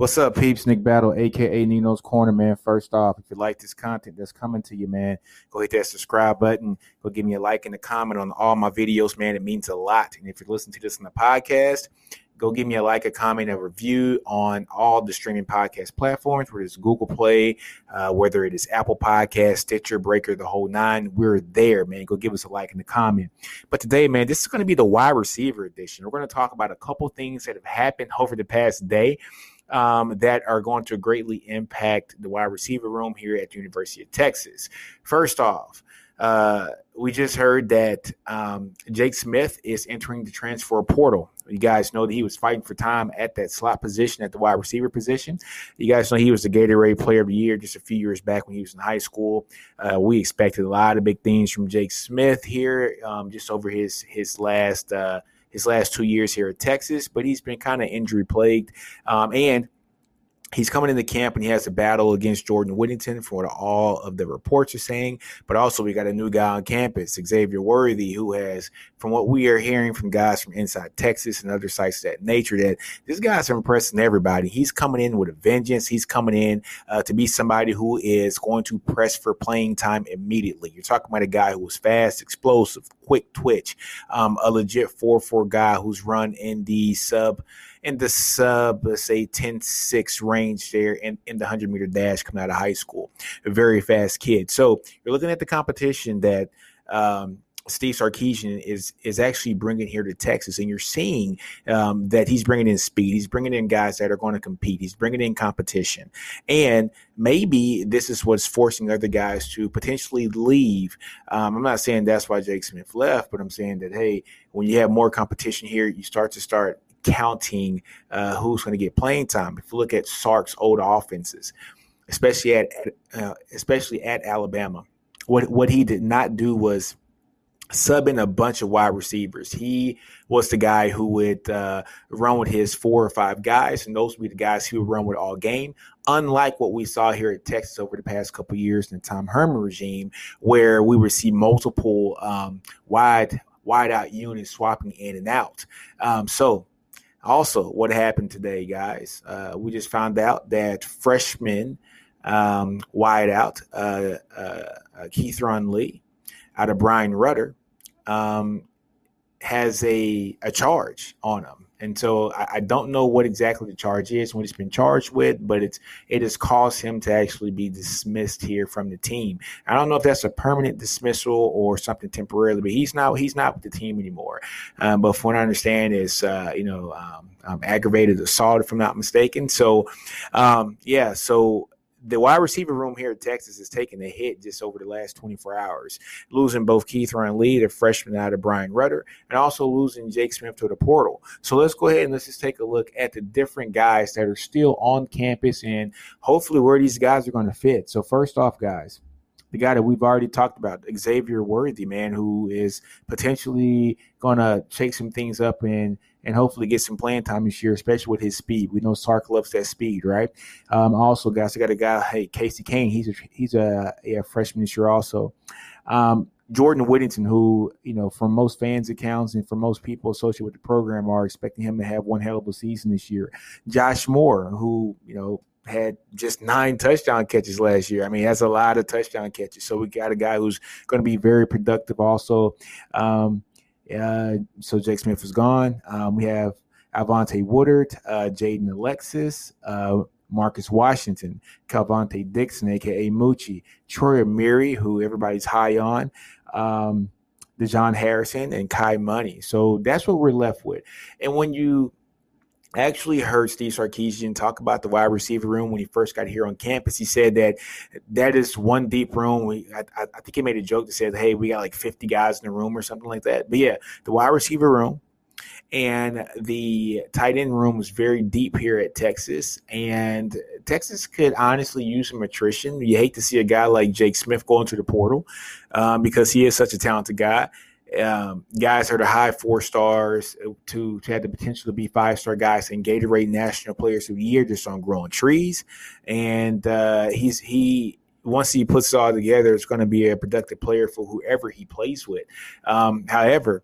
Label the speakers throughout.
Speaker 1: What's up, peeps? Nick Battle, aka Nino's Corner, man. First off, if you like this content that's coming to you, man, go hit that subscribe button. Go give me a like and a comment on all my videos, man. It means a lot. And if you're listening to this on the podcast, go give me a like, a comment, a review on all the streaming podcast platforms, whether it's Google Play, uh, whether it is Apple Podcast, Stitcher, Breaker, the whole nine. We're there, man. Go give us a like and a comment. But today, man, this is going to be the wide receiver edition. We're going to talk about a couple things that have happened over the past day um, that are going to greatly impact the wide receiver room here at the University of Texas. First off, uh, we just heard that um, Jake Smith is entering the transfer portal. You guys know that he was fighting for time at that slot position, at the wide receiver position. You guys know he was the Gatorade Player of the Year just a few years back when he was in high school. Uh, we expected a lot of big things from Jake Smith here, um, just over his his last. Uh, his last two years here at Texas, but he's been kind of injury plagued. Um, and He's coming into camp and he has a battle against Jordan Whittington, for what all of the reports are saying. But also, we got a new guy on campus, Xavier Worthy, who has, from what we are hearing from guys from inside Texas and other sites of that nature, that this guy's impressing everybody. He's coming in with a vengeance. He's coming in uh, to be somebody who is going to press for playing time immediately. You're talking about a guy who was fast, explosive, quick twitch, um, a legit 4 4 guy who's run in the sub in the sub, let's say 10 6 range there in, in the 100 meter dash coming out of high school. A very fast kid. So you're looking at the competition that um, Steve Sarkisian is is actually bringing here to Texas, and you're seeing um, that he's bringing in speed. He's bringing in guys that are going to compete. He's bringing in competition, and maybe this is what's forcing other guys to potentially leave. Um, I'm not saying that's why Jake Smith left, but I'm saying that hey, when you have more competition here, you start to start counting uh, who's going to get playing time. If you look at Sark's old offenses, especially at uh, especially at Alabama, what what he did not do was sub in a bunch of wide receivers. He was the guy who would uh, run with his four or five guys, and those would be the guys he would run with all game. Unlike what we saw here at Texas over the past couple years in the Tom Herman regime, where we would see multiple um, wide wide out units swapping in and out. Um, so also, what happened today, guys? Uh, we just found out that freshman um, wideout uh, uh, uh Keithron Lee out of Bryan Rudder um, has a, a charge on him. And so I, I, don't know what exactly the charge is, what he's been charged with, but it's it has caused him to actually be dismissed here from the team. I don't know if that's a permanent dismissal or something temporarily, but he's not he's not with the team anymore. Um, but from what I understand, is uh, you know um, um, aggravated assault, if I'm not mistaken. So um, yeah, so the wide receiver room here at Texas has taken a hit just over the last 24 hours, losing both Keithron Lee, the freshman out of Bryan Rudder, and also losing Jake Smith to the portal. So let's go ahead and let's just take a look at the different guys that are still on campus and hopefully where these guys are going to fit. So first off, guys, the guy that we've already talked about, Xavier Worthy, man, who is potentially to shake some things up and and hopefully get some playing time this year, especially with his speed. We know Sark loves that speed, right? Um, also, guys, I got a guy, hey, Casey Cain. He's a, he's a, a freshman this year also. Um, Jordan Whittington, who, you know, from most fans' accounts and for most people associated with the program are expecting him to have one hell of a season this year. Josh Moore, who, you know, had just nine touchdown catches last year. I mean, that's a lot of touchdown catches. So we got a guy who's going to be very productive also. Um, uh, so Jake Smith is gone. Um, we have Al'Vonte Woodard, uh, Jaden Alexis, uh, Marcus Washington, Kelvontay Dixon, aka Moochie, Troy Omeire, who everybody's high on, um, Dejon Harrison, and Kai Money. So that's what we're left with. And when you I actually heard Steve Sarkisian talk about the wide receiver room when he first got here on campus. He said that that is one deep room. We, I, I think he made a joke that said, "Hey, we got like 50 guys in the room or something like that." But yeah, the wide receiver room and the tight end room was very deep here at Texas. And Texas could honestly use some attrition. You hate to see a guy like Jake Smith go into the portal um, because he is such a talented guy um, guys are the high four stars to, to have the potential to be five star guys and Gatorade National Players of the Year just on growing trees. And uh, he's he once he puts it all together, it's going to be a productive player for whoever he plays with. Um, however,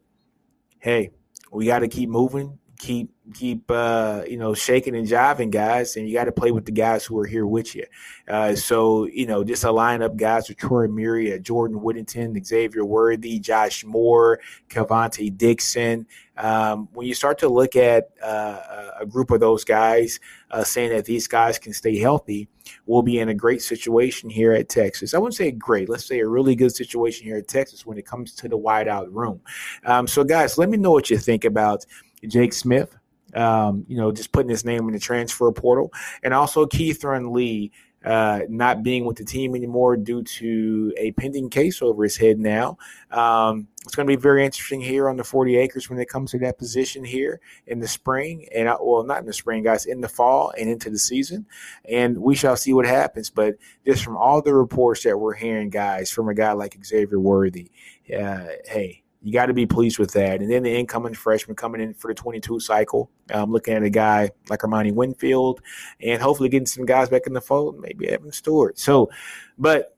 Speaker 1: hey, we got to keep moving keep keep uh, you know shaking and jiving guys, and you got to play with the guys who are here with you. Uh, so you know, just a lineup guys with Troy Omeire, Jordan Whittington, Xavier Worthy, Josh Moore, Kelvontay Dixon. Um, when you start to look at uh, a group of those guys, uh, saying that these guys can stay healthy, we'll be in a great situation here at Texas. I wouldn't say great, let's say a really good situation here at Texas when it comes to the wideout room. Um, so, guys, let me know what you think about Jake Smith, um, you know, just putting his name in the transfer portal, and also Keithron Lee uh, not being with the team anymore due to a pending case over his head now. Um, it's going to be very interesting here on the 40 acres when it comes to that position here in the spring. And uh, well not in the spring guys in the fall and into the season. And we shall see what happens. But just from all the reports that we're hearing guys from a guy like xavier worthy uh, hey you got to be pleased with that. And then the incoming freshman coming in for the 22 cycle, um, looking at a guy like Armani Winfield, and hopefully getting some guys back in the fold, maybe Evan Stewart. So, but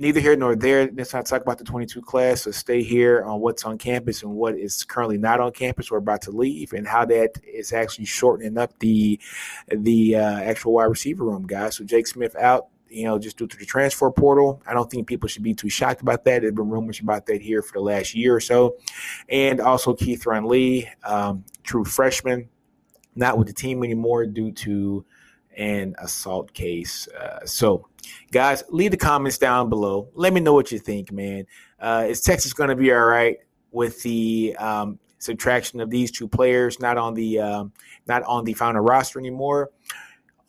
Speaker 1: neither here nor there. Let's not talk about the 22 class. So stay here on what's on campus and what is currently not on campus or about to leave, and how that is actually shortening up the the uh, actual wide receiver room, guys. So Jake Smith out you know, just due to the transfer portal. I don't think people should be too shocked about that. There's been rumors about that here for the last year or so. And also Keithron Lee, um, true freshman, not with the team anymore due to an assault case. Uh, so, guys, leave the comments down below. Let me know what you think, man. Uh, is Texas going to be all right with the um, subtraction of these two players, not on the um, not on the final roster anymore?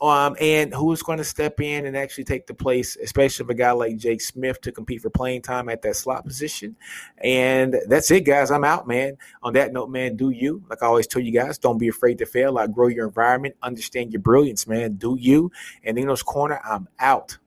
Speaker 1: Um, and who's going to step in and actually take the place, especially of a guy like Jake Smith to compete for playing time at that slot position. And that's it, guys. I'm out, man. On that note, man, do you. Like I always tell you guys, don't be afraid to fail. Like grow your environment, understand your brilliance, man. Do you. And Nino's Corner, I'm out.